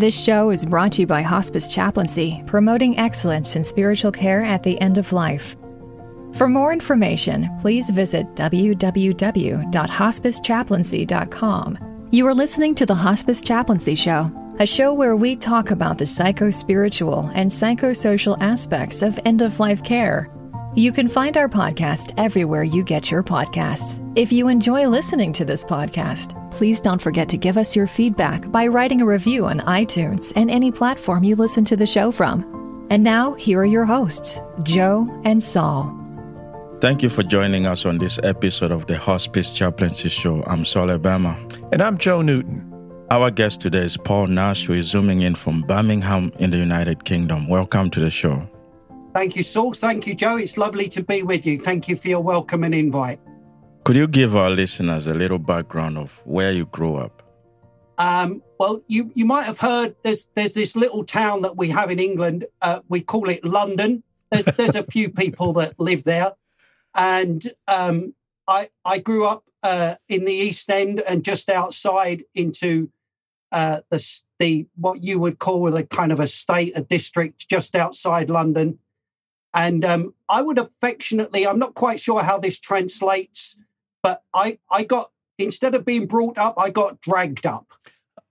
This show is brought to you by Hospice Chaplaincy, promoting excellence in spiritual care at the end of life. For more information, please visit www.hospicechaplaincy.com. You are listening to the Hospice Chaplaincy Show, a show where we talk about the psycho spiritual and psychosocial aspects of end of life care. You can find our podcast everywhere you get your podcasts. If you enjoy listening to this podcast, please don't forget to give us your feedback by writing a review on iTunes and any platform you listen to the show from. And now, here are your hosts, Joe and Saul. Thank you for joining us on this episode of the Hospice Chaplaincy Show. I'm Saul Obama. And I'm Joe Newton. Our guest today is Paul Nash, who is zooming in from Birmingham in the United Kingdom. Welcome to the show. Thank you, Saul. Thank you, Joe. It's lovely to be with you. Thank you for your welcome and invite. Could you give our listeners a little background of where you grew up? Um, well, you you might have heard there's there's this little town that we have in England. Uh, we call it London. There's there's a few people that live there, and um, I I grew up uh, in the East End and just outside into uh, the the what you would call a kind of a state, a district just outside London. And um, I would affectionately, I'm not quite sure how this translates, but I, I got, instead of being brought up, I got dragged up.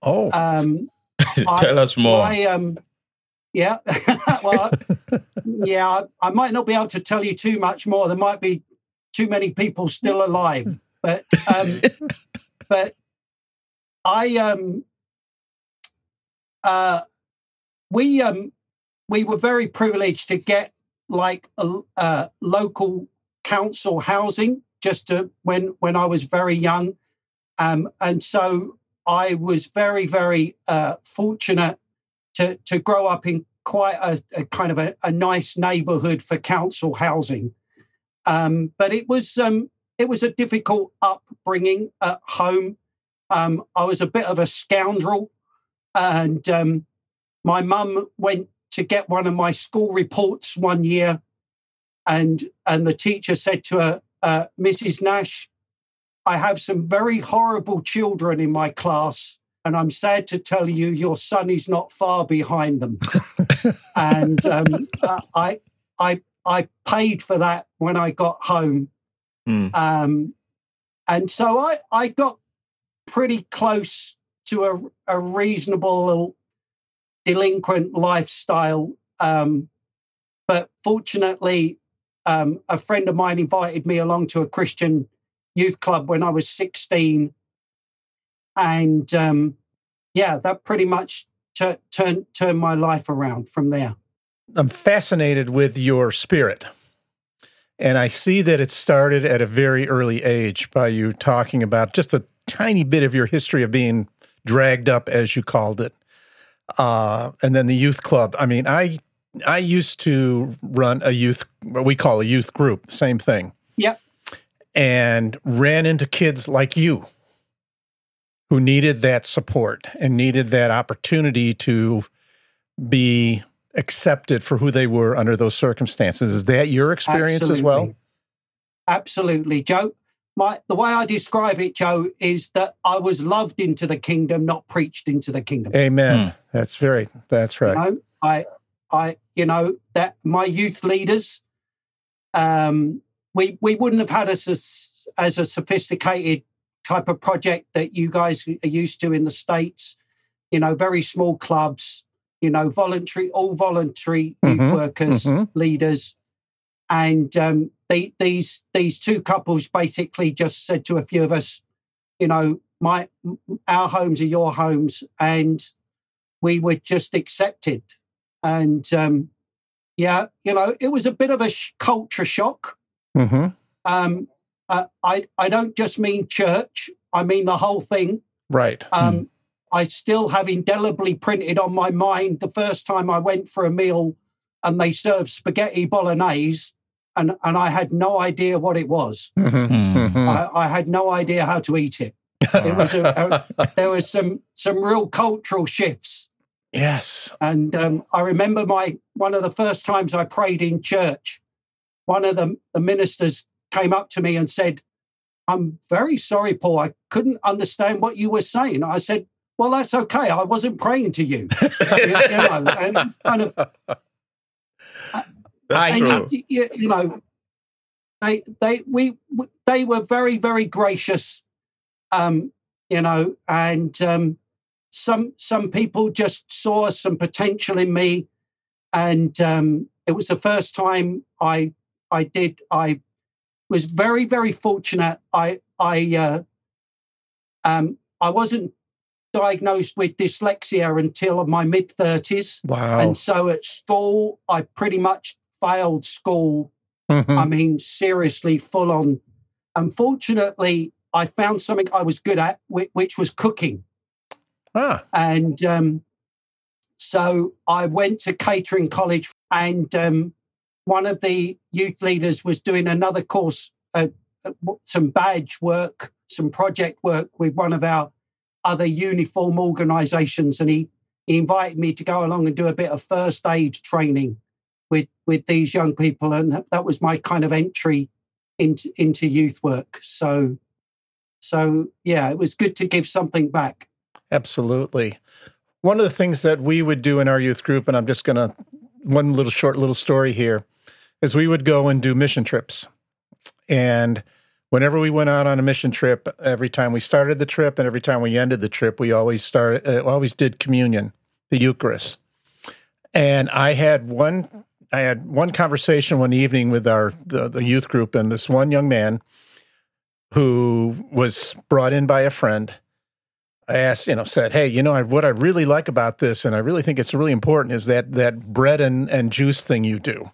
Oh. Um, Tell I, us more. I, um, yeah. well, yeah, I, I might not be able to tell you too much more. There might be too many people still alive. But, um, but I, um, uh, we, um, we were very privileged to get like a, uh, local council housing just to, when when I was very young, um, and so I was very very uh, fortunate to to grow up in quite a, a kind of a, a, nice neighbourhood for council housing. Um, but it was um, it was a difficult upbringing at home. Um, I was a bit of a scoundrel, and um, my mum went to get one of my school reports one year, and and the teacher said to her, uh, "Mrs. Nash, I have some very horrible children in my class." And I'm sad to tell you, your son is not far behind them. and um, uh, I, I, I paid for that when I got home. Mm. Um, and so I, I got pretty close to a, a reasonable delinquent lifestyle. Um, but fortunately, um, a friend of mine invited me along to a Christian youth club when I was 16. And um, yeah, that pretty much t- turned, turned my life around from there. I'm fascinated with your spirit. And I see that it started at a very early age by you talking about just a tiny bit of your history of being dragged up, as you called it, uh, and then the youth club. I mean, I I used to run a youth what we call a youth group, same thing. Yep. And ran into kids like you who needed that support and needed that opportunity to be accepted for who they were under those circumstances. Is that your experience Absolutely. as well? Absolutely, Joe my the way I describe it, Joe, is that I was loved into the kingdom, not preached into the kingdom. Amen. Hmm. That's very that's right. You know, I I you know that my youth leaders, um, we we wouldn't have had us as, as a sophisticated type of project that you guys are used to in the states. You know, very small clubs. You know, voluntary, all voluntary mm-hmm. youth workers, mm-hmm. leaders, and um, they, these these two couples basically just said to a few of us, you know, my our homes are your homes, and we were just accepted. And um, yeah, you know, it was a bit of a sh- culture shock. Mm-hmm. Um, uh, I I don't just mean church; I mean the whole thing. Right. Um, mm. I still have indelibly printed on my mind the first time I went for a meal and they served spaghetti bolognese and and I had no idea what it was. Mm-hmm. mm-hmm. I, I, had no idea how to eat it. It was a, a, there was some some real cultural shifts. Yes, and um, I remember my one of the first times I prayed in church. One of the, the ministers came up to me and said, "I'm very sorry, Paul. I couldn't understand what you were saying." I said, well, that's okay. I wasn't praying to you. you, know, and kind of. That's true. You, you know, they they we they were very very gracious, um, you know, and um, some some people just saw some potential in me, and um, it was the first time I I did I was very very fortunate. I I uh, um, I wasn't diagnosed with dyslexia until my mid thirties, Wow. and so at school I pretty much failed school Mhm. I mean, seriously, full on. Unfortunately, I found something I was good at, which was cooking. Ah, And um, so I went to catering college, and um, one of the youth leaders was doing another course, uh, uh, some badge work, some project work with one of our other uniform organizations. And he, he invited me to go along and do a bit of first aid training with, with these young people. And that was my kind of entry into, into youth work. So, so yeah, it was good to give something back. Absolutely. One of the things that we would do in our youth group, and I'm just going to, one little short little story here, is we would go and do mission trips. And whenever we went out on a mission trip, every time we started the trip and every time we ended the trip, we always started, uh, always did communion, the Eucharist. And I had one, I had one conversation one evening with our the, the youth group, and this one young man who was brought in by a friend. I asked, you know, said, "Hey, you know, I, what I really like about this, and I really think it's really important, is that that bread and, and juice thing you do."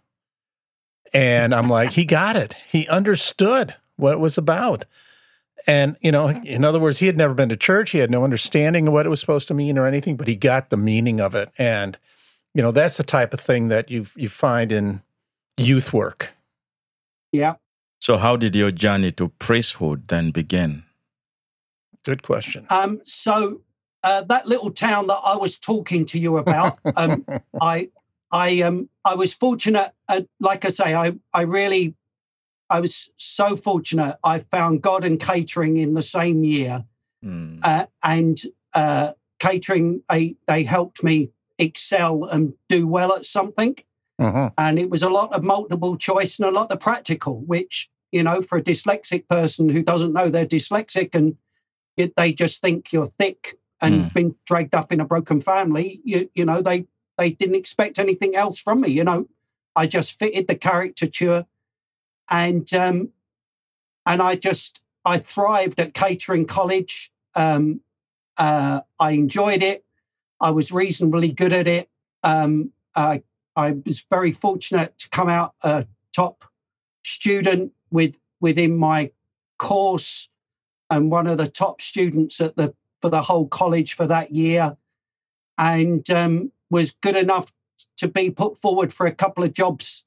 And I'm like, he got it. He understood what it was about. And, you know, in other words, he had never been to church. He had no understanding of what it was supposed to mean or anything, but he got the meaning of it. And, you know, that's the type of thing that you you find in youth work. Yeah. So, how did your journey to priesthood then begin? Good question. Um, so uh, that little town that I was talking to you about, um, I, I, um, I was fortunate. Uh, like I say, I, I really, I was so fortunate. I found God and catering in the same year, Hmm. uh, and uh, catering they they helped me excel and do well at something. Mhm. And it was a lot of multiple choice and a lot of practical, which you know, for a dyslexic person who doesn't know they're dyslexic and they just think you're thick and Mm. been dragged up in a broken family, you you know, they they didn't expect anything else from me. You know, I just fitted the caricature, and um, and I just I thrived at catering college. Um, uh, I enjoyed it. I was reasonably good at it. Um, I I was very fortunate to come out a top student with within my course and one of the top students at the for the whole college for that year and um, was good enough to be put forward for a couple of jobs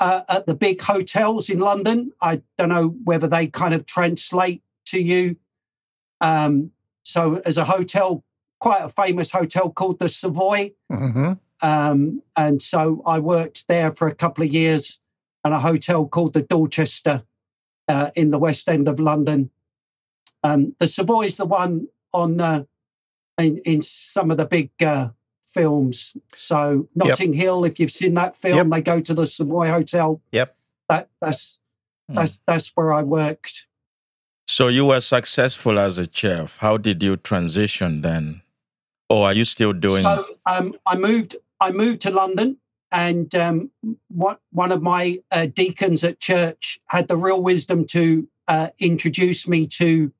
uh, at the big hotels in London. I don't know whether they kind of translate to you. Um, so, as a hotel, quite a famous hotel called the Savoy. Mhm. Um, and so I worked there for a couple of years at a hotel called the Dorchester uh, in the West End of London. Um, the Savoy is the one on uh, in, in some of the big uh, films. So Notting Hill, if you've seen that film, Yep. they go to the Savoy Hotel. Yep. That that's Hmm. that's that's where I worked. So, you were successful as a chef. How did you transition then? Or are you still doing? So um, I moved. I moved to London, and um, one one of my uh, deacons at church had the real wisdom to uh, introduce me to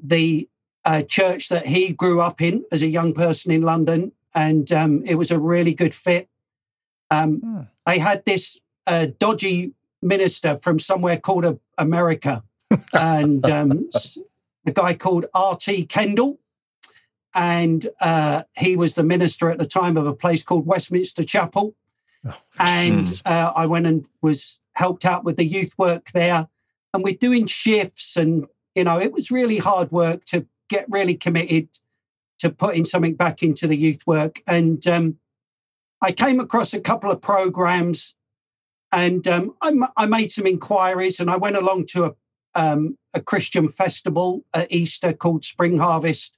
the uh, church that he grew up in as a young person in London, and um, it was a really good fit. Um, Hmm. They had this uh, dodgy minister from somewhere called uh, America, and um, a guy called R.T. Kendall and uh, he was the minister at the time of a place called Westminster Chapel. Oh, and uh, I went and was helped out with the youth work there, and we're doing shifts, and you know it was really hard work to get really committed to putting something back into the youth work. And um, I came across a couple of programs, and um, I, m- I made some inquiries, and I went along to a um, a Christian festival at Easter called Spring Harvest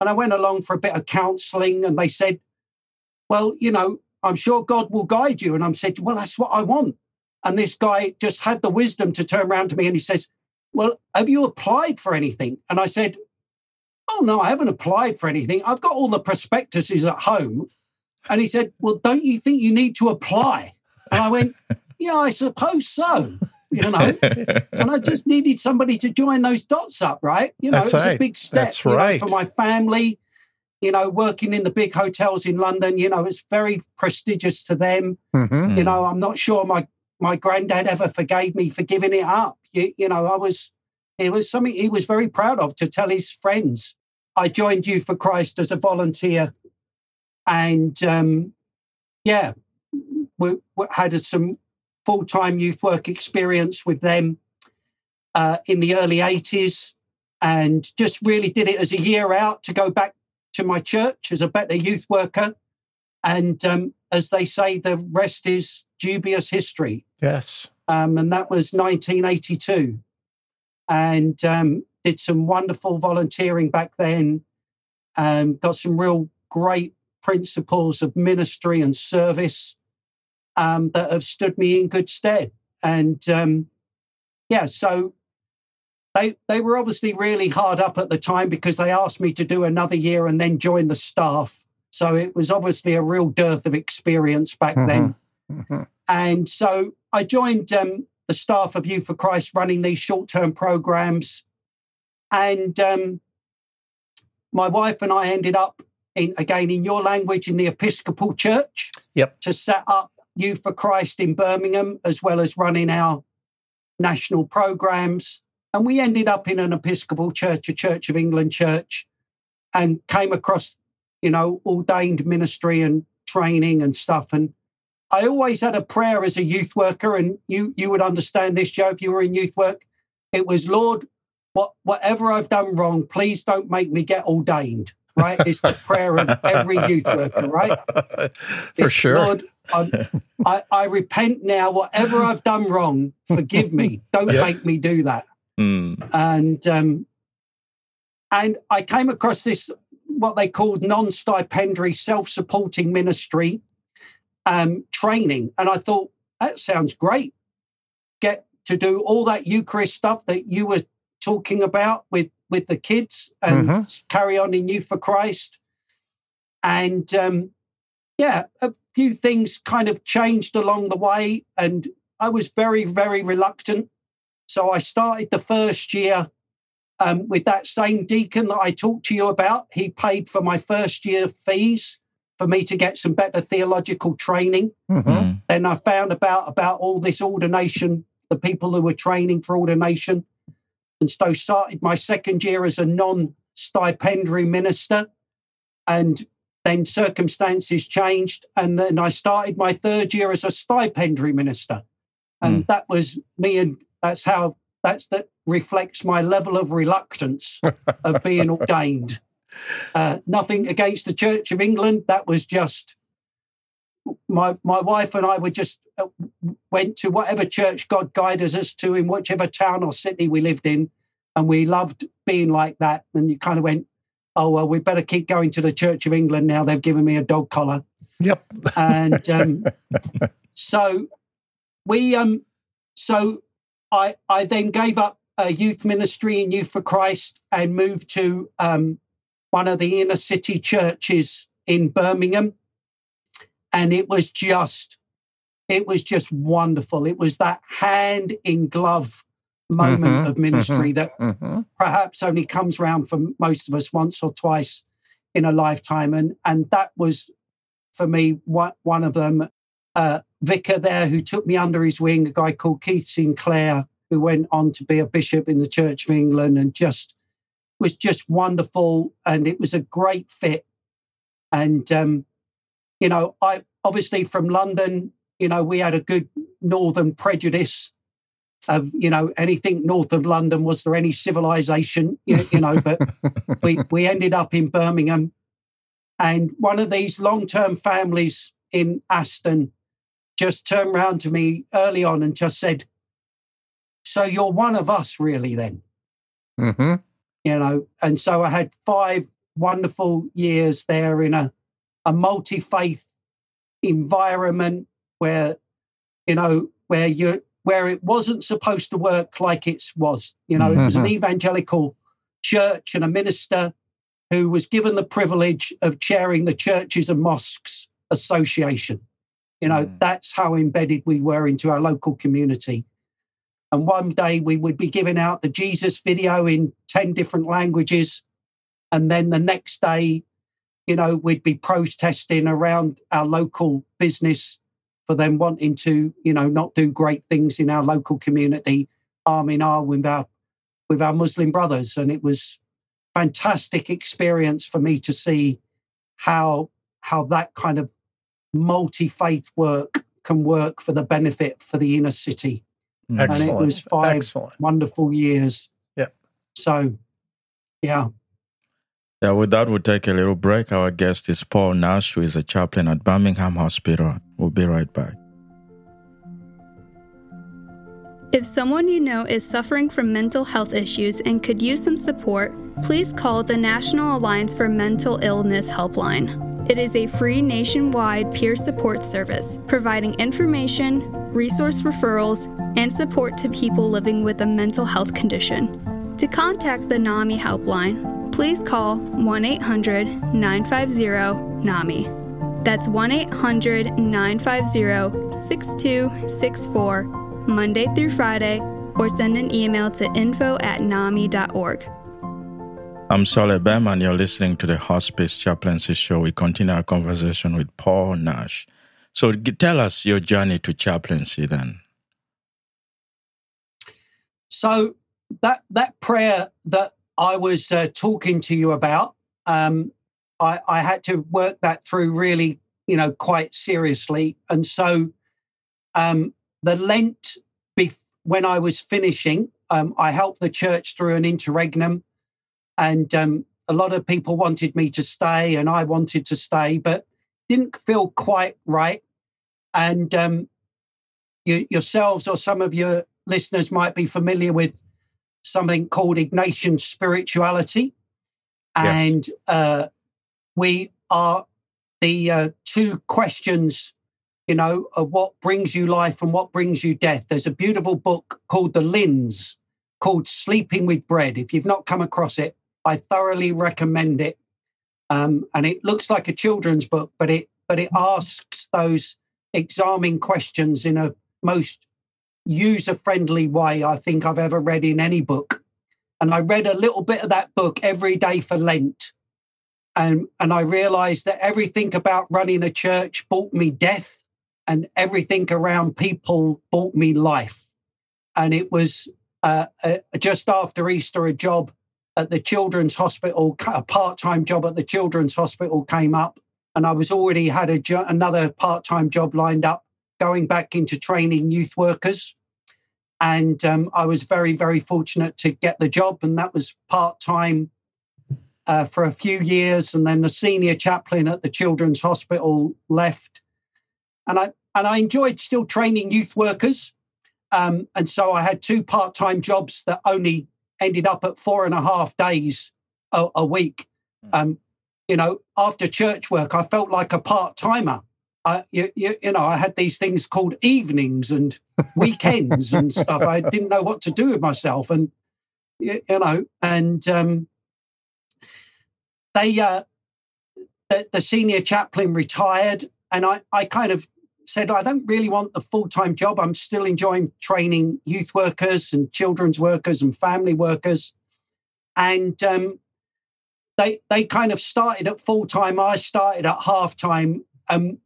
And I went along for a bit of counseling and they said, well, you know, I'm sure God will guide you. And I'm said, well, that's what I want. And this guy just had the wisdom to turn around to me and he says, well, have you applied for anything? And I said, oh, no, I haven't applied for anything. I've got all the prospectuses at home. And he said, well, don't you think you need to apply? And I went, yeah, I suppose so. You know, and I just needed somebody to join those dots up, right? You know, That's it was right. a big step That's you know, right. for my family. You know, working in the big hotels in London, you know, it's very prestigious to them. Mhm. You know, I'm not sure my my granddad ever forgave me for giving it up. You, you know, I was it was something he was very proud of to tell his friends. I joined Youth for Christ as a volunteer, and um, yeah, we, we had some full time youth work experience with them uh, in the early 80s and just really did it as a year out to go back to my church as a better youth worker. And um, as they say, the rest is dubious history. Yes. Um, and that was 1982. And um, did some wonderful volunteering back then. Um, got some real great principles of ministry and service um, that have stood me in good stead. And um, yeah, so they they were obviously really hard up at the time because they asked me to do another year and then join the staff. So it was obviously a real dearth of experience back then. And so I joined um, the staff of Youth for Christ running these short term programs. And um, my wife and I ended up in, again, in your language, in the Episcopal Church Yep. to set up Youth for Christ in Birmingham, as well as running our national programs. And we ended up in an Episcopal church, a Church of England church, and came across, you know, ordained ministry and training and stuff. And I always had a prayer as a youth worker, and you you would understand this, Joe, if you were in youth work. It was, Lord, what whatever I've done wrong, please don't make me get ordained. Right? It's the prayer of every youth worker, right? For It's, sure. Lord, I'm, I, I repent now. Whatever I've done wrong, forgive me. Don't Yep. make me do that. Mm. And um, and I came across this what they called non-stipendiary self-supporting ministry um, training, and I thought that sounds great. Get to do all that Eucharist stuff that you were talking about with with the kids and Mhm. carry on in Youth for Christ. And um, yeah, a few things kind of changed along the way, and I was very, very reluctant. So I started the first year um, with that same deacon that I talked to you about. He paid for my first year fees for me to get some better theological training. Mhm. Mm. Then I found about about all this ordination, the people who were training for ordination, and so started my second year as a non-stipendiary minister, and then circumstances changed, and then I started my third year as a stipendiary minister, and that was me, and that's how that's that reflects my level of reluctance of being ordained. Uh, nothing against the Church of England. That was just my my wife and I were just uh, went to whatever church God guided us to in whichever town or city we lived in, and we loved being like that. And you kind of went, "Oh well, we better keep going to the Church of England now. They've given me a dog collar." Yep. and um, so we um so i i then gave up a youth ministry in youth for christ and moved to um one of the inner city churches in birmingham. And it was just it was just wonderful. It was that hand in glove moment Mhm, of ministry that Mhm. perhaps only comes round for most of us once or twice in a lifetime. And and that was for me one, one of them. Uh vicar there who took me under his wing a guy called keith sinclair who went on to be a bishop in the church of england and just was just wonderful and it was a great fit and um you know i obviously from london you know we had a good northern prejudice of you know anything north of London. Was there any civilization? You, you know, but we we ended up in Birmingham, and one of these long term families in Aston just turned round to me early on and just said, "So you're one of us, really?" Then Mhm. You know, and so I had five wonderful years there in a, a multi faith environment where, you know, where you where it wasn't supposed to work like it was. You know, mm-hmm. it was an mm-hmm. evangelical church and a minister who was given the privilege of chairing the Churches and Mosques Association. You know, mm. that's how embedded we were into our local community. And one day we would be giving out the Jesus video in 10 different languages. And then the next day, you know, we'd be protesting around our local business for them wanting to, you know, not do great things in our local community, arm in arm with our with our Muslim brothers. And it was fantastic experience for me to see how how that kind of multi-faith work can work for the benefit for the inner city. Excellent. And it was five Excellent. wonderful years. Yeah. So yeah. Yeah, with that, we'll take a little break. Our guest is Paul Nash, who is a chaplain at Birmingham Hospital. We'll be right back. If someone you know is suffering from mental health issues and could use some support, please call the National Alliance for Mental Illness Helpline. It is a free nationwide peer support service providing information, resource referrals, and support to people living with a mental health condition. To contact the NAMI helpline, please call 1 800 950 NAMI. That's 1 800 950 6264, Monday through Friday, or send an email to info at NAMI.org. I'm Solly Bem, and you're listening to the Hospice Chaplaincy Show. We continue our conversation with Paul Nash. So tell us your journey to chaplaincy then. So that that prayer that I was uh, talking to you about. Um, I, I, had to work that through really, you know, quite seriously. And so um, the Lent, bef- when I was finishing, um, I helped the church through an interregnum. And um, a lot of people wanted me to stay, and I wanted to stay, but didn't feel quite right. And um, you, yourselves or some of your listeners might be familiar with something called Ignatian spirituality. And yes. uh, we are the uh, two questions, you know, of what brings you life and what brings you death. There's a beautiful book called The Linns called Sleeping with Bread. If you've not come across it, I thoroughly recommend it. Um, and it looks like a children's book, but it but it asks those examining questions in a most user friendly way I think I've ever read in any book. And I read a little bit of that book every day for Lent. And, and I realized that everything about running a church brought me death, and everything around people brought me life. And it was uh, uh, just after Easter, a job at the Children's Hospital, a part time job at the Children's Hospital came up. And I was already had a jo- another part time job lined up going back into training youth workers. And um, I was very, very fortunate to get the job, and that was part time uh, for a few years. And then the senior chaplain at the Children's Hospital left, and I and I enjoyed still training youth workers. Um, and so I had two part time jobs that only ended up at four and a half days a, a week. Hmm. Um, you know, after church work, I felt like a part timer. I, you, you, you, know, I had these things called evenings and weekends and stuff. I didn't know what to do with myself, and you, you know, and um, they, uh, the, the, senior chaplain retired, and I, I kind of said, I don't really want the full time job. I'm still enjoying training youth workers and children's workers and family workers, and um, they they kind of started at full time. I started at half time. Um,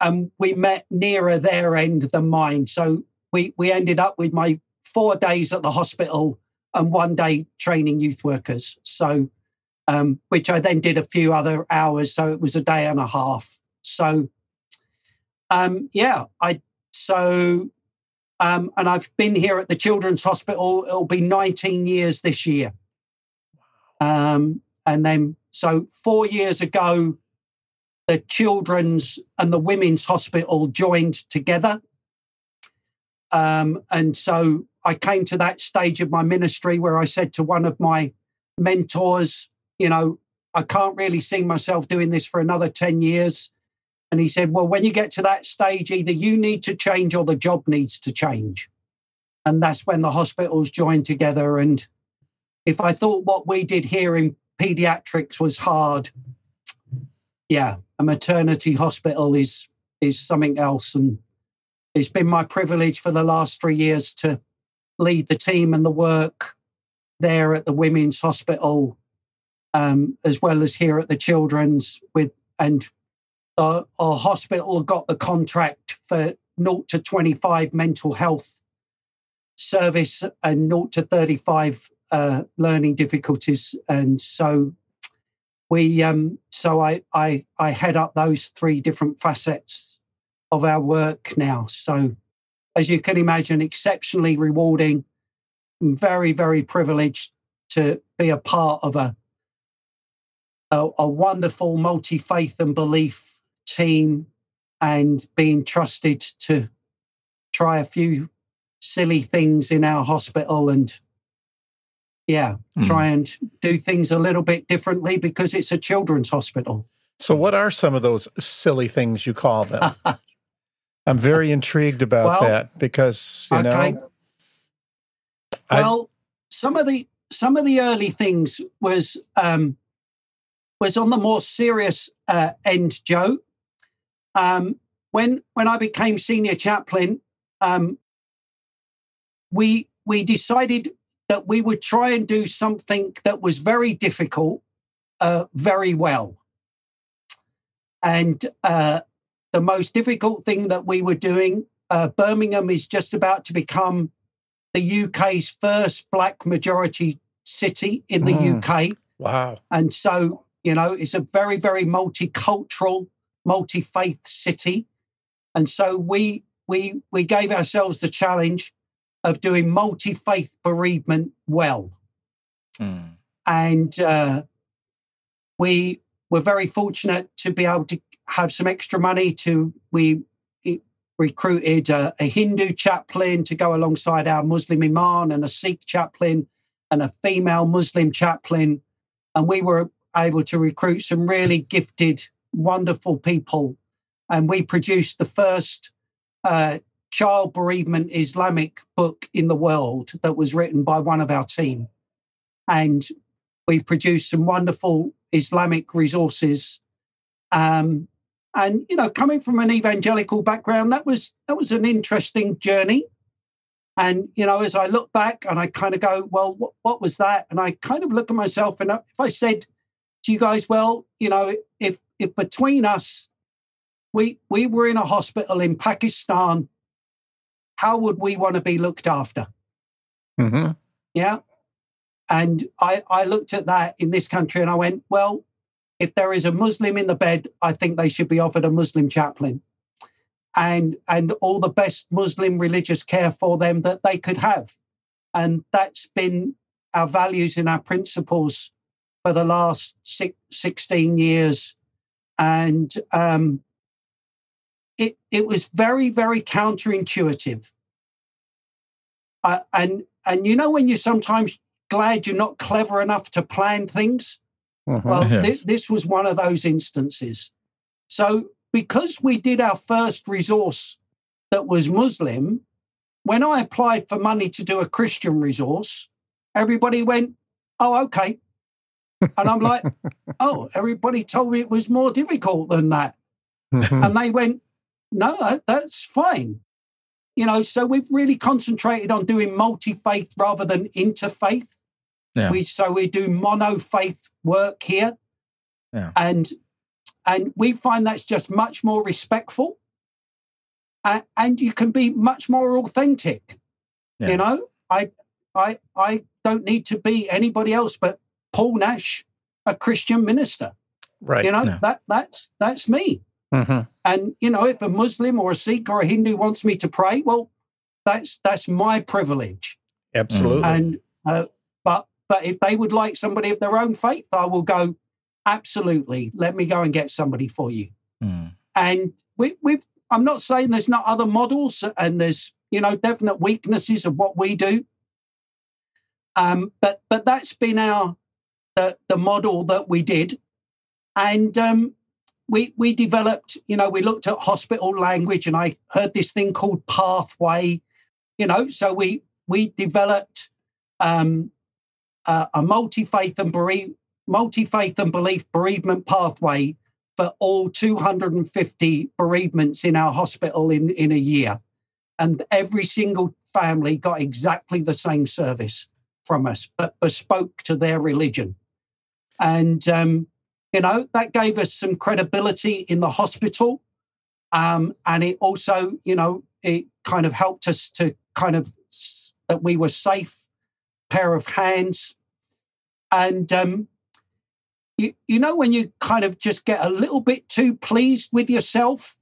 and we met nearer their end than mine. So we we ended up with my four days at the hospital and one day training youth workers. So um, which I then did a few other hours. So it was a day and a half. So um, yeah, I so um, and I've been here at the Children's Hospital. It'll be 19 years this year. Um, and then so four years ago, the children's and the women's hospital joined together. Um, and so I came to that stage of my ministry where I said to one of my mentors, you know, I can't really see myself doing this for another 10 years. And he said, Well, when you get to that stage, either you need to change or the job needs to change. And that's when the hospitals joined together. And if I thought what we did here in pediatrics was hard, yeah, a maternity hospital is is something else. And it's been my privilege for the last three years to lead the team and the work there at the women's hospital, um, as well as here at the children's with and uh, our hospital got the contract for 0 to 25 mental health service and 0 to 35 uh, learning difficulties. And so we, um, so I, I, I head up those three different facets of our work now. So, as you can imagine, exceptionally rewarding. Very, very privileged to be a part of a a, a wonderful multi faith and belief team, and being trusted to try a few silly things in our hospital and yeah, mm. try and do things a little bit differently because it's a children's hospital. So, what are some of those silly things you call them? I'm very intrigued about well, that because you okay. know. Well, some of the some of the early things was um, was on the more serious uh, end, Joe. Um, when when I became senior chaplain, um, we we decided that we would try and do something that was very difficult, uh, very well. And uh, the most difficult thing that we were doing, uh, Birmingham is just about to become the UK's first black majority city in the mm. UK. Wow. And so, you know, it's a very, very multicultural, multi faith city. And so we we we gave ourselves the challenge of doing multi faith bereavement well. Mm. And uh, we were very fortunate to be able to have some extra money to we recruited a, a, Hindu chaplain to go alongside our Muslim imam and a Sikh chaplain and a female Muslim chaplain. And we were able to recruit some really gifted, wonderful people. And we produced the first uh, child bereavement Islamic book in the world that was written by one of our team. And we produced some wonderful Islamic resources um, and you know, coming from an evangelical background, that was that was an interesting journey. And you know, as I look back and I kind of go, well, what, what was that? And I kind of look at myself, and if I said to you guys, well, you know, if if between us, we we were in a hospital in Pakistan, how would we want to be looked after? Mm-hmm. Yeah. And I, I looked at that in this country and I went, well, if there is a Muslim in the bed, I think they should be offered a Muslim chaplain and and all the best Muslim religious care for them that they could have. And that's been our values and our principles for the last six, 16 years. And um, it, it was very, very counterintuitive. Uh, and and you know when you're sometimes glad you're not clever enough to plan things uh-huh. Well, yes. th- this was one of those instances. So, because we did our first resource that was Muslim, when I applied for money to do a Christian resource, everybody went, Oh, okay. And I'm like, Oh, everybody told me it was more difficult than that. Mm-hmm. And they went, No, that, that's fine. You know, so we've really concentrated on doing multi faith rather than interfaith. Yeah. We so we do mono faith work here, yeah. and and we find that's just much more respectful, and, and you can be much more authentic. Yeah. You know, I I I don't need to be anybody else but Paul Nash, a Christian minister. Right. You know yeah. that that's that's me. Mm-hmm. And you know, if a Muslim or a Sikh or a Hindu wants me to pray, well, that's that's my privilege. Absolutely. And uh, but but if they would like somebody of their own faith, I will go, absolutely, let me go and get somebody for you. Mm. And we, we've, I'm not saying there's not other models and there's, you know, definite weaknesses of what we do. Um, but but that's been our the, the model that we did. And um, we, we developed, you know, we looked at hospital language and I heard this thing called pathway, you know, so we, we developed um, uh, a multi-faith and bereave, multi-faith and belief bereavement pathway for all 250 bereavements in our hospital in, in a year. And every single family got exactly the same service from us, but bespoke to their religion. And, um, you know, that gave us some credibility in the hospital. Um, and it also, you know, it kind of helped us to kind of that we were safe pair of hands. And um, you, you know, when you kind of just get a little bit too pleased with yourself.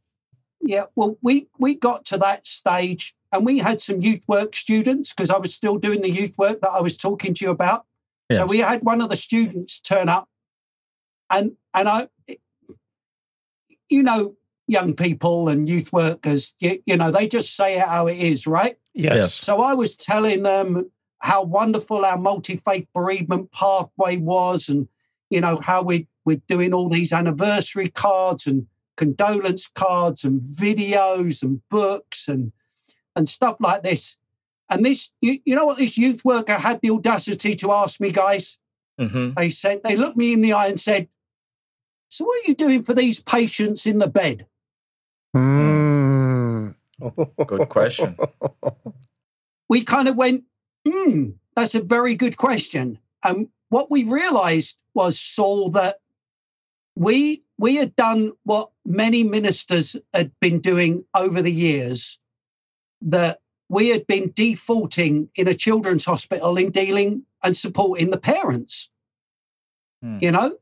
Yeah, well, we we got to that stage and we had some youth work students because I was still doing the youth work that I was talking to you about. Yes. So we had one of the students turn up and and I you know young people and youth workers you, you know they just say it how it is right yes so I was telling them how wonderful our multi-faith bereavement pathway was and you know, how we, we're doing all these anniversary cards and condolence cards and videos and books and and stuff like this. And this, you, you know what this youth worker had the audacity to ask me, guys? Mm-hmm. They said, they looked me in the eye and said, So what are you doing for these patients in the bed? Mm. good question. We kind of went, hmm, that's a very good question. And what we realized was Saul that we we had done what many ministers had been doing over the years that we had been defaulting in a children's hospital in dealing and supporting the parents hmm. you know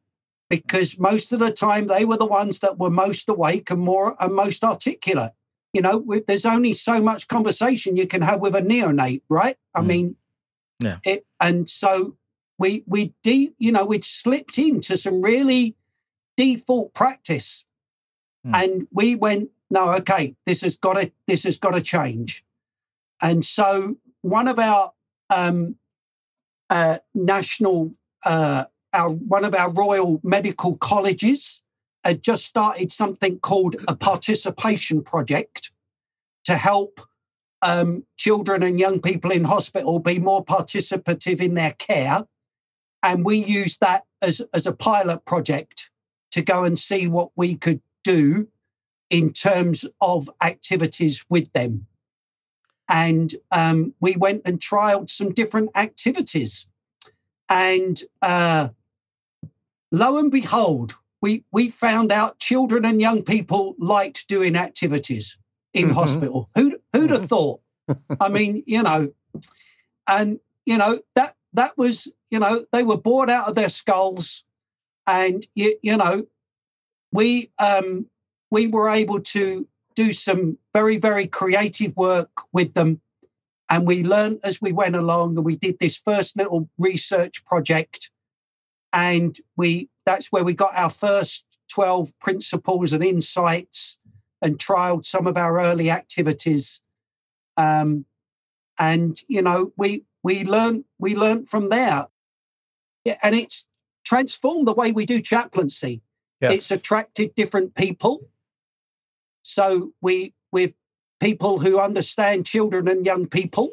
because most of the time they were the ones that were most awake and more and most articulate. You know there's only so much conversation you can have with a neonate right? I hmm. mean yeah. it and so we we de- you know we'd slipped into some really default practice. Mm. and we went no okay this has got to this has got to change. And so one of our um, uh, national uh, our one of our royal medical colleges had just started something called a participation project to help um, children and young people in hospital be more participative in their care and we used that as, as a pilot project to go and see what we could do in terms of activities with them. And um, we went and trialed some different activities. And uh, lo and behold, we, we found out children and young people liked doing activities in mm-hmm. hospital. Who'd, who'd have thought? I mean, you know, and, you know, that that was, you know, they were bored out of their skulls. And, you, you know, we, um, we were able to do some very, very creative work with them. And we learned as we went along and we did this first little research project. And we, that's where we got our first 12 principles and insights and trialed some of our early activities. Um, and you know, we we learn we learn from there. Yeah, and it's transformed the way we do chaplaincy. Yes. It's attracted different people. So we with people who understand children and young people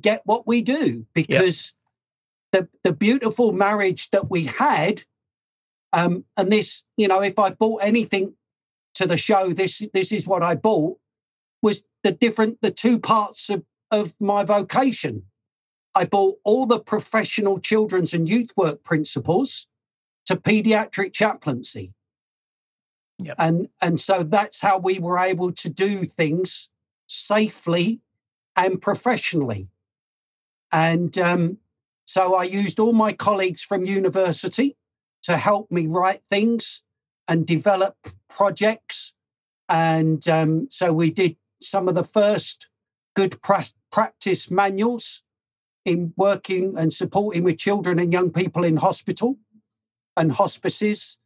get what we do because the the beautiful marriage that we had um and this you know if i bought anything to the show this this is what i bought was the different the two parts of of my vocation I bought all the professional children's and youth work principles to pediatric chaplaincy. Yep. And, and so that's how we were able to do things safely and professionally. And um, so I used all my colleagues from university to help me write things and develop projects. And um, so we did some of the first good pra- practice manuals in working and supporting with children and young people in hospital and hospices.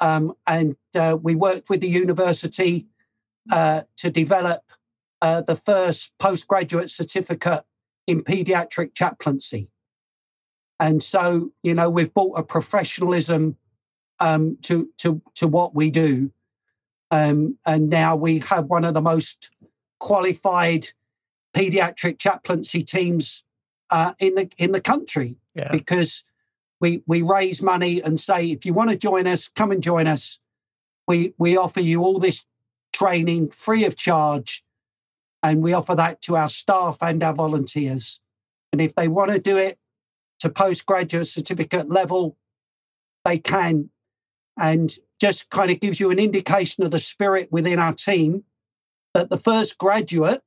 Um, and uh, we worked with the university uh, to develop uh, the first postgraduate certificate in paediatric chaplaincy. And so, you know, we've brought a professionalism um, to to to what we do, um, and now we have one of the most qualified pediatric chaplaincy teams uh, in the in the country Yeah. because we we raise money and say if you want to join us, come and join us. We we offer you all this training free of charge, and we offer that to our staff and our volunteers. And if they want to do it to postgraduate certificate level, they can. And just kind of gives you an indication of the spirit within our team that the first graduate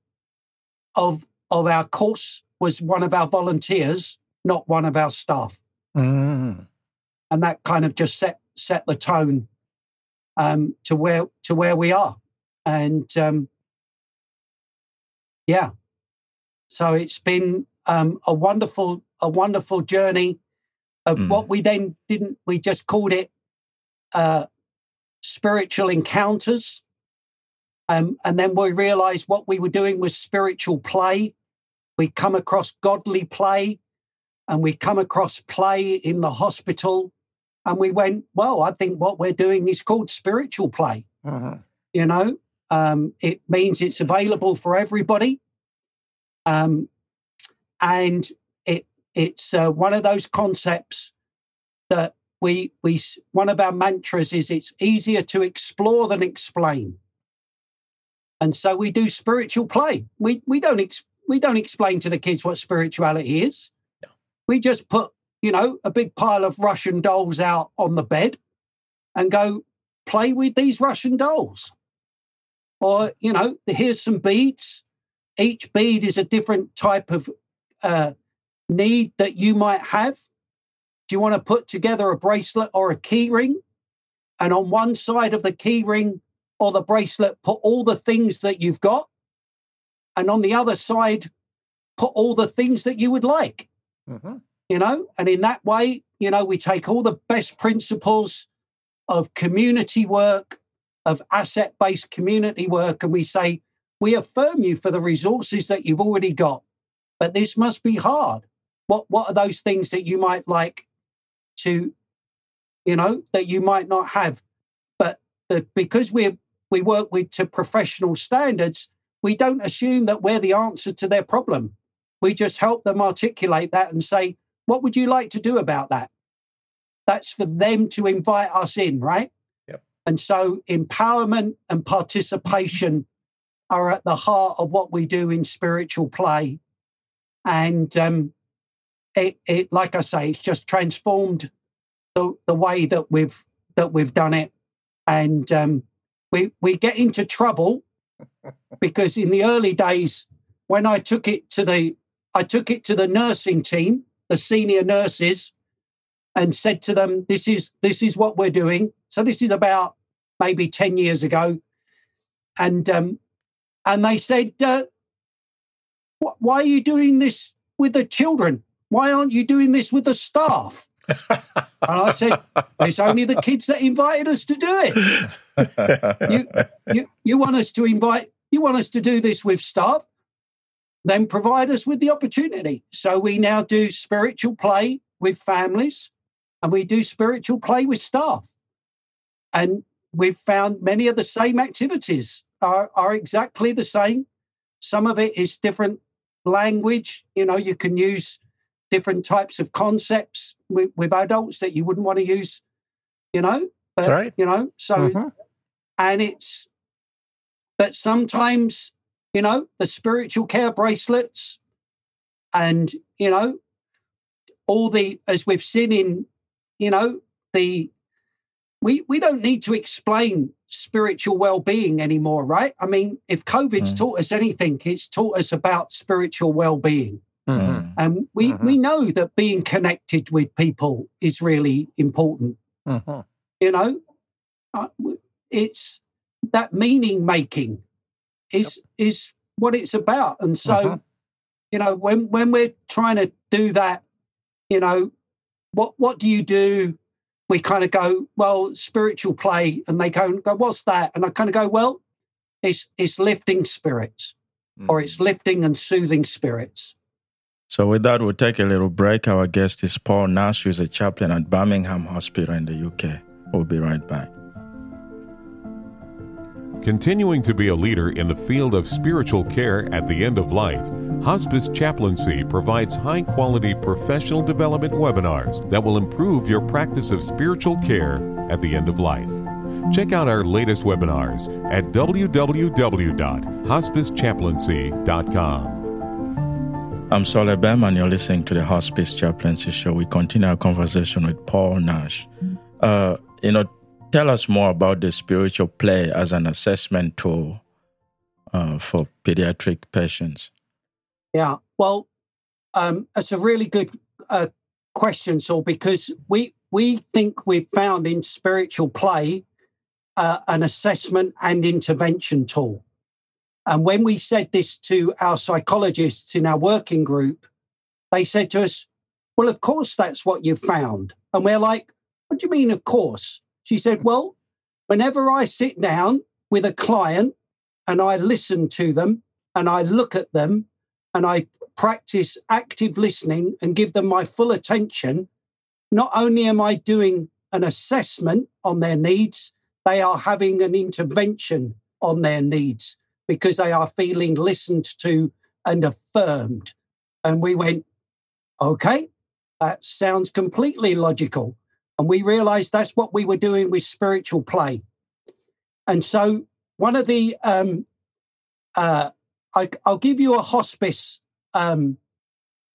of of our course was one of our volunteers, not one of our staff. Mm. And that kind of just set set the tone um, to where to where we are. And um, yeah, so it's been um, a wonderful a wonderful journey of Mm. what we then didn't we just called it uh, spiritual encounters. Um, and then we realized what we were doing was spiritual play. We come across godly play and we come across play in the hospital. And we went, well, I think what we're doing is called spiritual play. Mhm. You know, um, it means it's available for everybody. Um, and it's uh, one of those concepts that we we one of our mantras is it's easier to explore than explain. And so we do spiritual play. We we don't ex, we don't explain to the kids what spirituality is. We just put you know a big pile of russian dolls out on the bed and go play with these russian dolls. Or you know here's some beads. Each bead is a different type of uh, need that you might have do you want to put together a bracelet or a key ring? And on one side of the key ring or the bracelet, put all the things that you've got. And on the other side, put all the things that you would like, Mhm. you know? And in that way, you know, we take all the best principles of community work, of asset based community work, and we say, we affirm you for the resources that you've already got. But this must be hard. What, what are those things that you might like to you know that you might not have? But the, because we we work with to professional standards we don't assume that we're the answer to their problem. We just help them articulate that and say what would you like to do about that? That's for them to invite us in right? Yep. and so empowerment and participation are at the heart of what we do in spiritual play. And um it, it like I say, it's just transformed the, the way that we've that we've done it, and um, we we get into trouble because in the early days when I took it to the I took it to the nursing team, the senior nurses, and said to them, "This is this is what we're doing." So this is about maybe ten years ago, and um, and they said, uh, "Why are you doing this with the children?" Why aren't you doing this with the staff? and I said, it's only the kids that invited us to do it. You, you, you want us to invite, you want us to do this with staff, then provide us with the opportunity. So we now do spiritual play with families and we do spiritual play with staff. And we've found many of the same activities are, are exactly the same. Some of it is different language. You know, you can use different types of concepts with, with adults that you wouldn't want to use, you know. That's right. You know, so Mhm. and it's but sometimes, you know, the spiritual care bracelets and you know, all the as we've seen in, you know, the we we don't need to explain spiritual well-being anymore, right? I mean, if COVID's Mm. taught us anything, it's taught us about spiritual well-being. Mhm. And we, Mhm. we know that being connected with people is really important. Mhm. You know, Uh, it's that meaning making is is what it's about. And so, Mhm. you know, when when we're trying to do that, you know, what what do you do? We kind of go, well, spiritual play, and they go, go, what's that? And I kind of go, well, it's it's lifting spirits, or it's lifting and soothing spirits. So, with that, we'll take a little break. Our guest is Paul Nash, who is a chaplain at Birmingham Hospital in the UK. We'll be right back. Continuing to be a leader in the field of spiritual care at the end of life, Hospice Chaplaincy provides high quality professional development webinars that will improve your practice of spiritual care at the end of life. Check out our latest webinars at www.hospicechaplaincy.com. I'm Saul Bem, and you're listening to the Hospice Chaplaincy Show. We continue our conversation with Paul Nash. Uh, you know, tell us more about the spiritual play as an assessment tool uh, for pediatric patients. Yeah, well, um, it's a really good uh, question, Saul, because we we think we've found in spiritual play uh, an assessment and intervention tool. And when we said this to our psychologists in our working group, they said to us, Well, of course, that's what you found. And we're like, What do you mean, of course? She said, Well, whenever I sit down with a client and I listen to them and I look at them and I practice active listening and give them my full attention, not only am I doing an assessment on their needs, they are having an intervention on their needs because they are feeling listened to and affirmed. And we went, okay, that sounds completely logical. And we realized that's what we were doing with spiritual play. And so, one of the, um, uh, I, will give you a hospice um,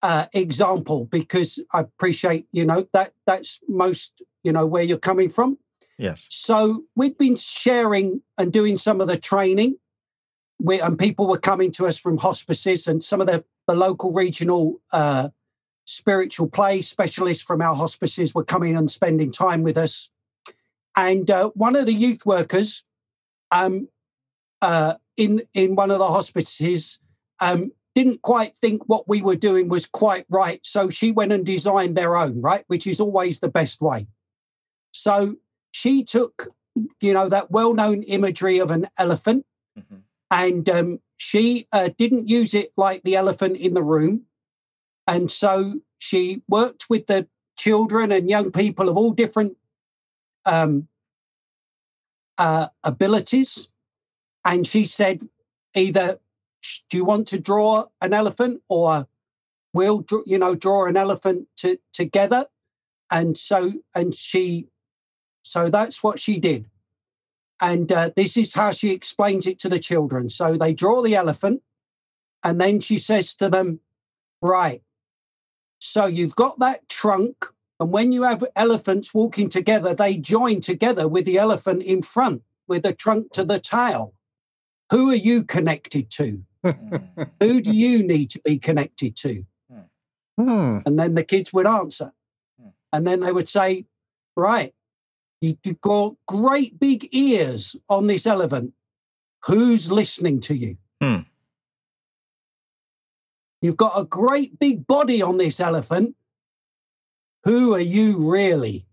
uh, example because I appreciate, you know, that that's most, you know, where you're coming from. Yes. So we'd been sharing and doing some of the training, we, and people were coming to us from hospices and some of the, the local regional uh, spiritual play specialists from our hospices were coming and spending time with us. And uh, one of the youth workers um, uh, in in one of the hospices um, didn't quite think what we were doing was quite right, so she went and designed their own, right, which is always the best way. So she took, you know, that well-known imagery of an elephant, mm-hmm. And um, she uh, didn't use it like the elephant in the room, and so she worked with the children and young people of all different um, uh, abilities, and she said, either do you want to draw an elephant or we'll you know draw an elephant to, together? And so and she so that's what she did. And uh, this is how she explains it to the children. So they draw the elephant, and then she says to them, Right, so you've got that trunk, and when you have elephants walking together, they join together with the elephant in front, with the trunk to the tail. Who are you connected to? Who do you need to be connected to? Hmm. And then the kids would answer. And then they would say, Right, You've got great big ears on this elephant. Who's listening to you? Hmm. You've got a great big body on this elephant. Who are you really?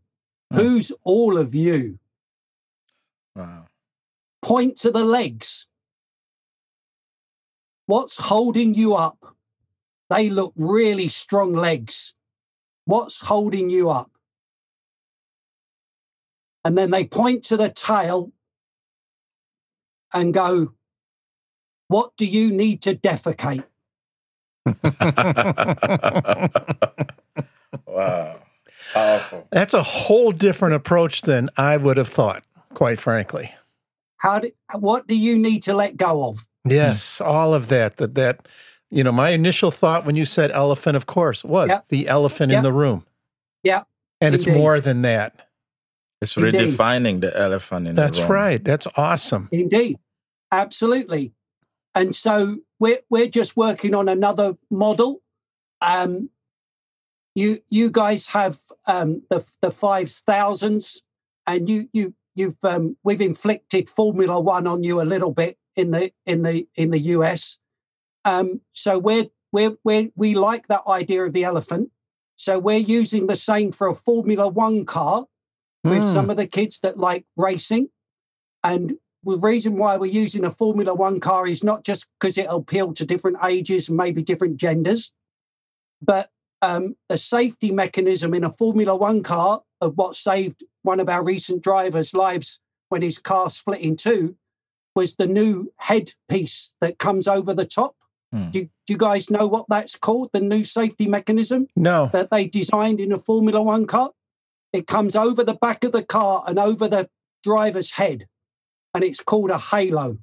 Hmm. Who's all of you? Wow. Point to the legs. What's holding you up? They look really strong legs. What's holding you up? And then they point to the tail and go, What do you need to defecate? wow. Powerful. That's a whole different approach than I would have thought, quite frankly. How do, what do you need to let go of? Yes, hmm. all of that. That that you know, my initial thought when you said elephant, of course, was yep. the elephant yep. in the room. Yeah. And Indeed. it's more than that. It's Indeed. redefining the elephant in That's the room. That's right. That's awesome. Indeed. Absolutely. And so we're we're just working on another model. Um, you you guys have um, the the five thousands, and you you you've um, we've inflicted Formula One on you a little bit in the in the in the US. Um, so we're we're, we're we like that idea of the elephant. So we're using the same for a Formula One car, with mm. some of the kids that like racing. And the reason why we're using a Formula One car is not just because it'll appeal to different ages and maybe different genders, but um, the safety mechanism in a Formula One car of what saved one of our recent drivers' lives when his car split in two was the new headpiece that comes over the top. Hmm. Do, do you guys know what that's called? The new safety mechanism No. that they designed in a Formula One car? It comes over the back of the car and over the driver's head, and it's called a halo.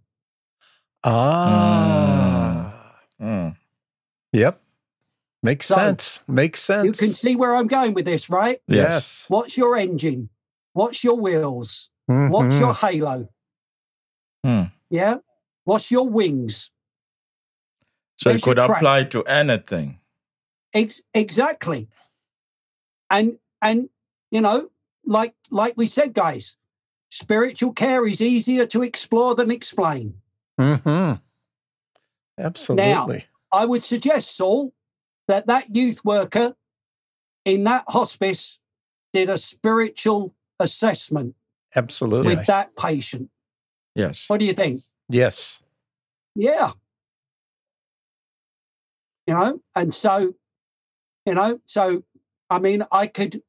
Ah. Mm. Yep. Makes So, sense. Makes sense. You can see where I'm going with this, right? Yes. What's your engine? What's your wheels? What's Mhm. your halo? Hmm. Yeah. What's your wings? So it There's your could apply to anything. Ex- exactly. And and you know, like like we said, guys, spiritual care is easier to explore than explain. Mhm. Absolutely. Now, I would suggest, Saul, that that youth worker in that hospice did a spiritual assessment Absolutely. with that patient. Yes. What do you think? Yes. Yeah. You know, and so, you know, so I mean, I could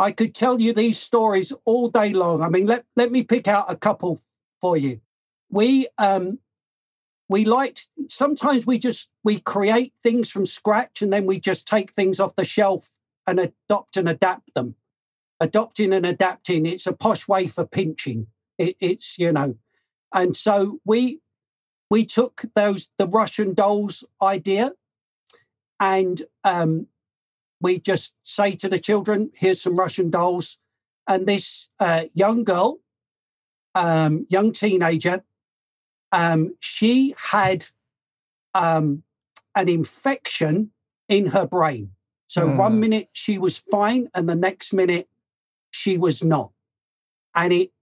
I could tell you these stories all day long. I mean, let let me pick out a couple for you. We um we liked sometimes we just we create things from scratch and then we just take things off the shelf and adopt and adapt them. Adopting and adapting, it's a posh way for pinching. It, it's, you know, and so we we took those the Russian dolls idea and um, we just say to the children, "Here's some Russian dolls," and this uh, young girl, um, young teenager, um, she had um, an infection in her brain. So Hmm. one minute she was fine, and the next minute she was not. And it,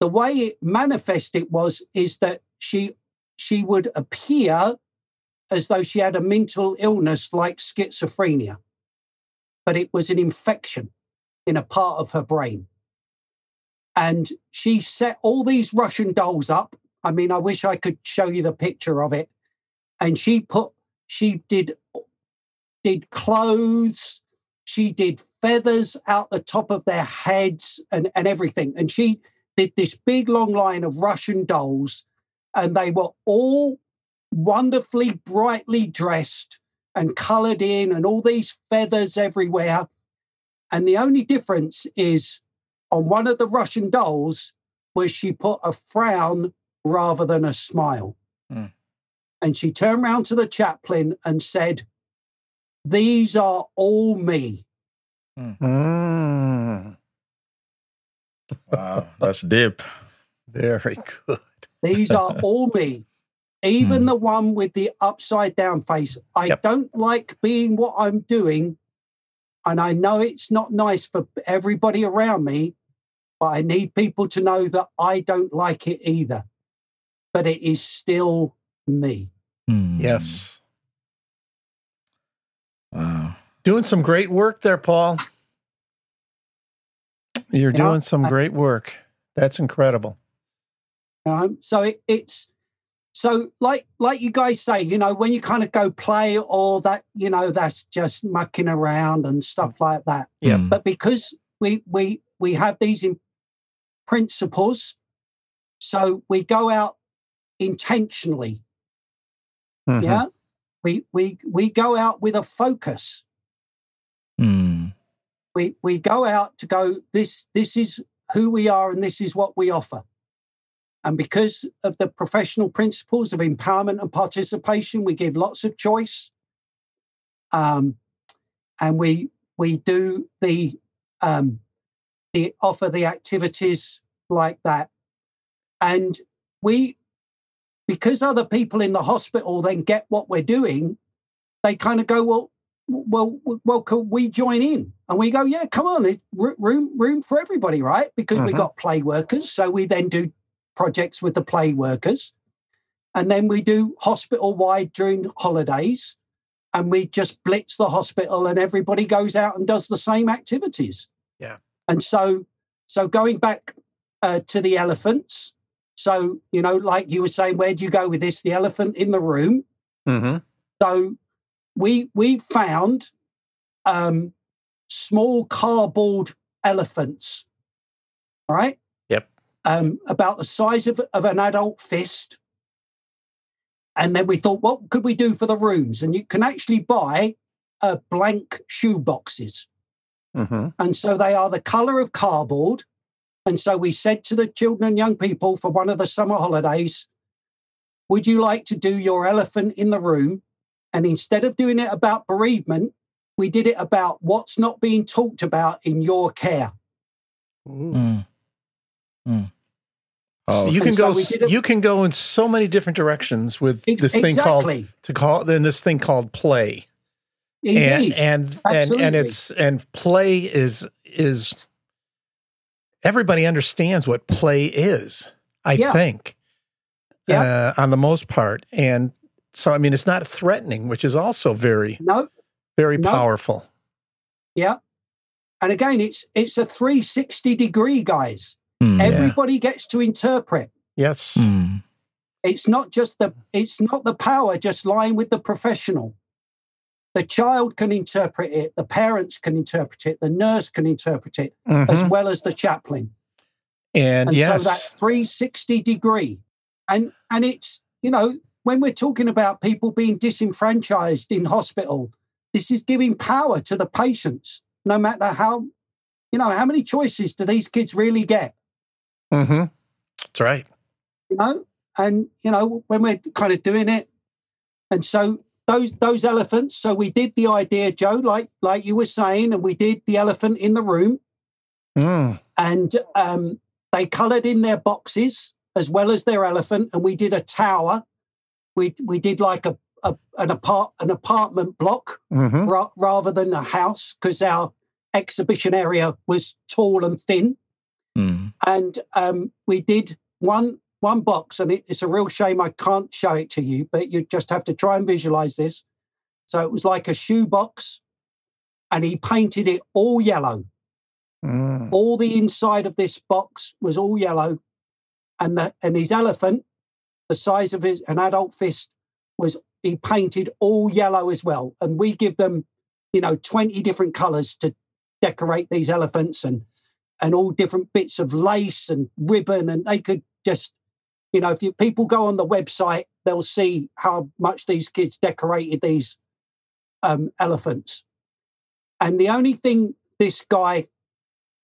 the way it manifested was, is that she she would appear as though she had a mental illness like schizophrenia, but it was an infection in a part of her brain. And she set all these Russian dolls up. I mean, I wish I could show you the picture of it. And she put, she did, did clothes, she did feathers out the top of their heads and, and everything. And she did this big long line of Russian dolls, and they were all wonderfully brightly dressed and colored in and all these feathers everywhere. And the only difference is on one of the Russian dolls was she put a frown rather than a smile. Hmm. And she turned round to the chaplain and said, These are all me. Mm. Wow. That's deep. Very good. These are all me. Even Hmm. the one with the upside down face. I Yep. don't like being what I'm doing. And I know it's not nice for everybody around me, but I need people to know that I don't like it either. But it is still me. Hmm. Yes. Wow. Doing some great work there, Paul. You're Yeah, doing some I- great work. That's incredible. You know? So it, it's so like like you guys say, you know, when you kind of go play or that, you know, that's just mucking around and stuff like that. Yeah. Hmm. but because we we we have these in principles so we go out intentionally Mhm. yeah we we we go out with a focus Hmm. we we go out to go this this is who we are and this is what we offer and because of the professional principles of empowerment and participation we give lots of choice. Um, and we we do the um, the offer the activities like that. And we because other people in the hospital then get what we're doing they kind of go well well well can we join in? And we go yeah come on room room for everybody right? Because we Mhm. got play workers so we then do projects with the play workers and then we do hospital wide during holidays and we just blitz the hospital and everybody goes out and does the same activities Yeah. and so so going back uh, to the elephants so you know like you were saying where do you go with this the elephant in the room Mhm. so we we found um, small cardboard elephants, right? Yep. Um, about the size of, of an adult fist. And then we thought, what could we do for the rooms? And you can actually buy uh, blank shoe boxes. Mm-hmm. And so they are the color of cardboard. And so we said to the children and young people for one of the summer holidays, would you like to do your elephant in the room? And instead of doing it about bereavement, we did it about what's not being talked about in your care. Mm. Mm. So Oh, you can And so go. we You can go in so many different directions with Ex- this thing called to call then this thing called play. Indeed. and and and, and it's and play is is everybody understands what play is i Yeah. think Yeah. uh, on the most part and so i mean it's not threatening which is also very no, very No. powerful yeah. And again, it's it's a 360 degree, guys. Mm. Everybody gets to interpret. yes Mm. It's not just the it's not the power just lying with the professional. The child can interpret it, the parents can interpret it, the nurse can interpret it, as Mhm. well as the chaplain. and, And yes so that 360 degree. And and it's, you know, when we're talking about people being disenfranchised in hospital, this is giving power to the patients, no matter how, you know, how many choices do these kids really get? Hmm that's right. You know and you know when we're kind of doing it and so those those elephants so we did the idea joe like like you were saying and we did the elephant in the room. Mm. and um they colored in their boxes as well as their elephant and we did a tower. We we did like a, a an apart an apartment block Mhm. ra- rather than a house because our exhibition area was tall and thin Mm. and um, we did one one box, and it, it's a real shame I can't show it to you, but you just have to try and visualize this. So it was like a shoe box, and he painted it all yellow. Mm. All the inside of this box was all yellow, and the and his elephant, the size of his an adult fist, was he painted all yellow as well. And we give them, you know, twenty different colors to decorate these elephants and and all different bits of lace and ribbon, and they could just, you know, if you, people go on the website, they'll see how much these kids decorated these um, elephants. And the only thing this guy,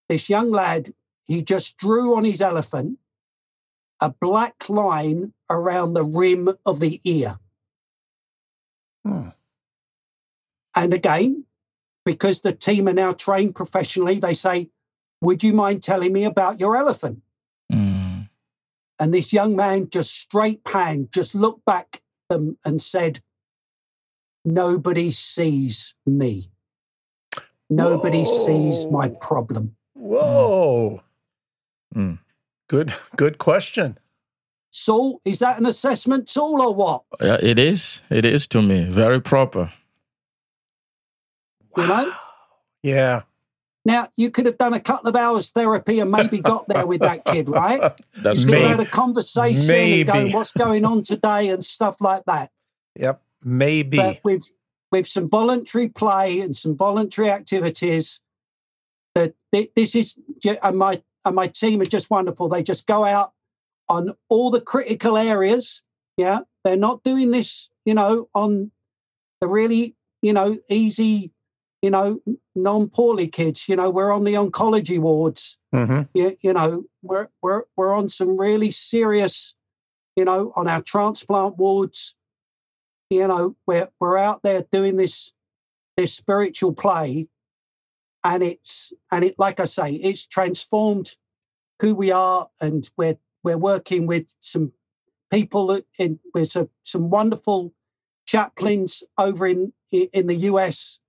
this young lad, he just drew on his elephant a black line around the rim of the ear. Hmm. And again, because the team are now trained professionally, they say, Would you mind telling me about your elephant? Mm. And this young man just straight pan, just looked back at them and said, Nobody sees me. Nobody sees my problem. whoa Mm. good good question Saul, is that an assessment tool or what? Yeah, it is. It is to me very proper. You know? yeah Now, you could have done a couple of hours therapy and maybe got there with that kid, right? That's You could have had a conversation Maybe. and going, what's going on today and stuff like that. yep maybe But with with some voluntary play and some voluntary activities, that this is and my and my team are just wonderful. They just go out on all the critical areas. Yeah, they're not doing this, you know, on the really, you know, easy, you know, non-poorly kids. You know, we're on the oncology wards hmm you, you know we're we're we're on some really serious you know on our transplant wards you know we're we're out there doing this this spiritual play and it's and it like i say it's transformed who we are and we're we're working with some people in with some, some wonderful chaplains over in in the us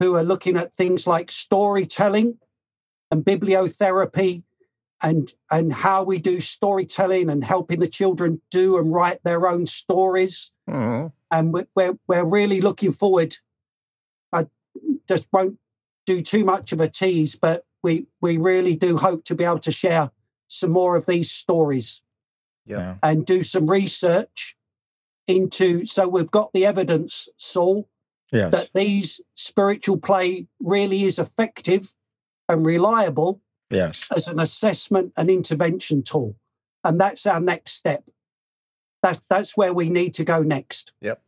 who are looking at things like storytelling and bibliotherapy and and how we do storytelling and helping the children do and write their own stories. Hmm and we're we're, we're really looking forward. I just won't do too much of a tease but we we really do hope to be able to share some more of these stories. Yeah. and do some research into so we've got the evidence saul Yes. that these spiritual play really is effective and reliable Yes. as an assessment and intervention tool. And that's our next step. That's that's where we need to go next. Yep.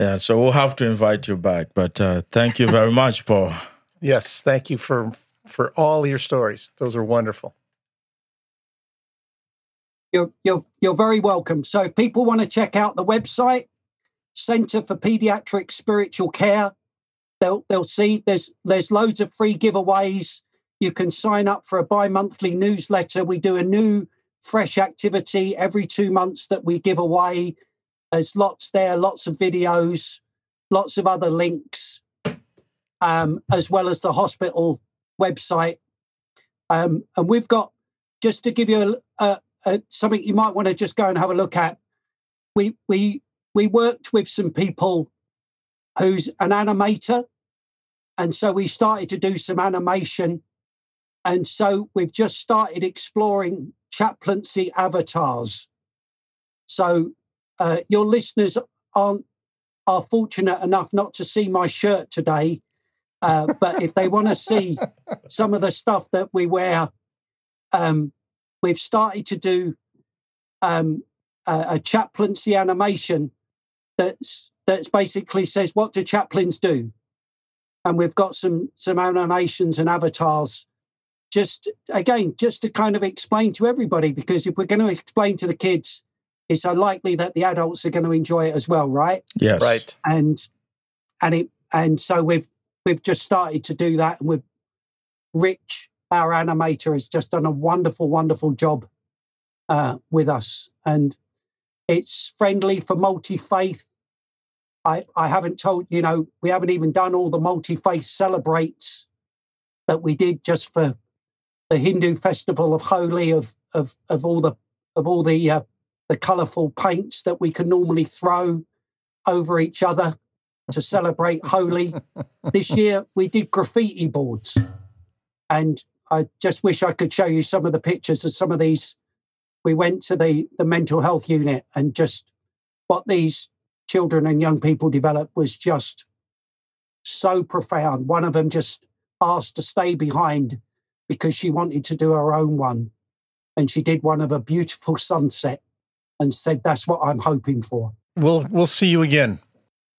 Yeah. So we'll have to invite you back. But uh, thank you very much, Paul. Yes, thank you for for all your stories. Those are wonderful. You're you're you're very welcome. So if people want to check out the website, Center for Pediatric Spiritual Care, they'll they'll see there's there's loads of free giveaways. You can sign up for a bi-monthly newsletter. We do a new fresh activity every two months that we give away. There's lots there, lots of videos, lots of other links, um, as well as the hospital website. Um, and we've got just to give you a, a, a, something you might want to just go and have a look at. We we we worked with some people who's an animator, and so we started to do some animation, and so we've just started exploring chaplaincy avatars. So uh, your listeners aren't are fortunate enough not to see my shirt today, uh, but if they want to see some of the stuff that we wear, um, we've started to do um, a, a chaplaincy animation that's that's basically says what do chaplains do, and we've got some some animations and avatars. Just again, just to kind of explain to everybody, because if we're going to explain to the kids, it's unlikely that the adults are going to enjoy it as well, right? Yes. Right. and and it and so we've we've just started to do that and we've rich our animator has just done a wonderful wonderful job uh, with us and it's friendly for multi-faith i i haven't told you know we haven't even done all the multi-faith celebrates that we did just for the hindu festival of holi of of of all the of all the uh, the colorful paints that we can normally throw over each other to celebrate Holi. this year we did graffiti boards. And I just wish I could show you some of the pictures of some of these. We went to the, the mental health unit and just what these children and young people developed was just so profound. One of them just asked to stay behind because she wanted to do her own one. And she did one of a beautiful sunset and said, That's what I'm hoping for. We'll we'll see you again.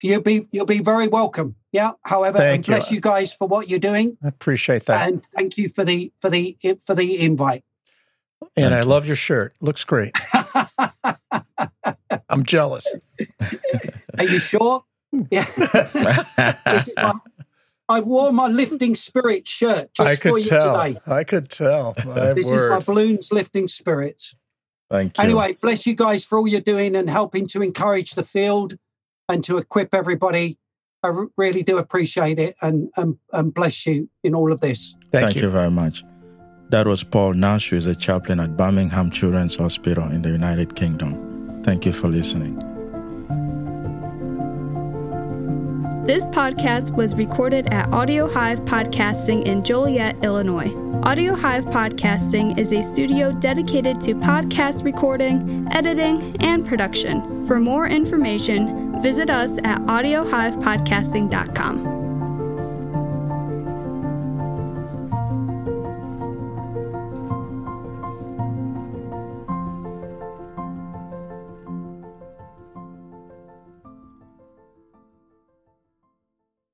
You'll be you'll be very welcome. Yeah. However, Thank and you. bless you. guys for what you're doing, I appreciate that. and thank you for the for the for the invite. And Thank I you. love your shirt. Looks great. I'm jealous. Are you sure? Yeah. This is my- I wore my lifting spirit shirt just I for could you tell. today. I could tell. My This word. is my balloons lifting spirits. Thank you. Anyway, bless you guys for all you're doing and helping to encourage the field and to equip everybody. I really do appreciate it and, and and bless you in all of this. Thank, Thank you. you very much. That was Paul Nash, who is a chaplain at Birmingham Children's Hospital in the United Kingdom. Thank you for listening. This podcast was recorded at Audio Hive Podcasting in Joliet, Illinois. Audio Hive Podcasting is a studio dedicated to podcast recording, editing, and production. For more information, visit us at audiohivepodcasting.com.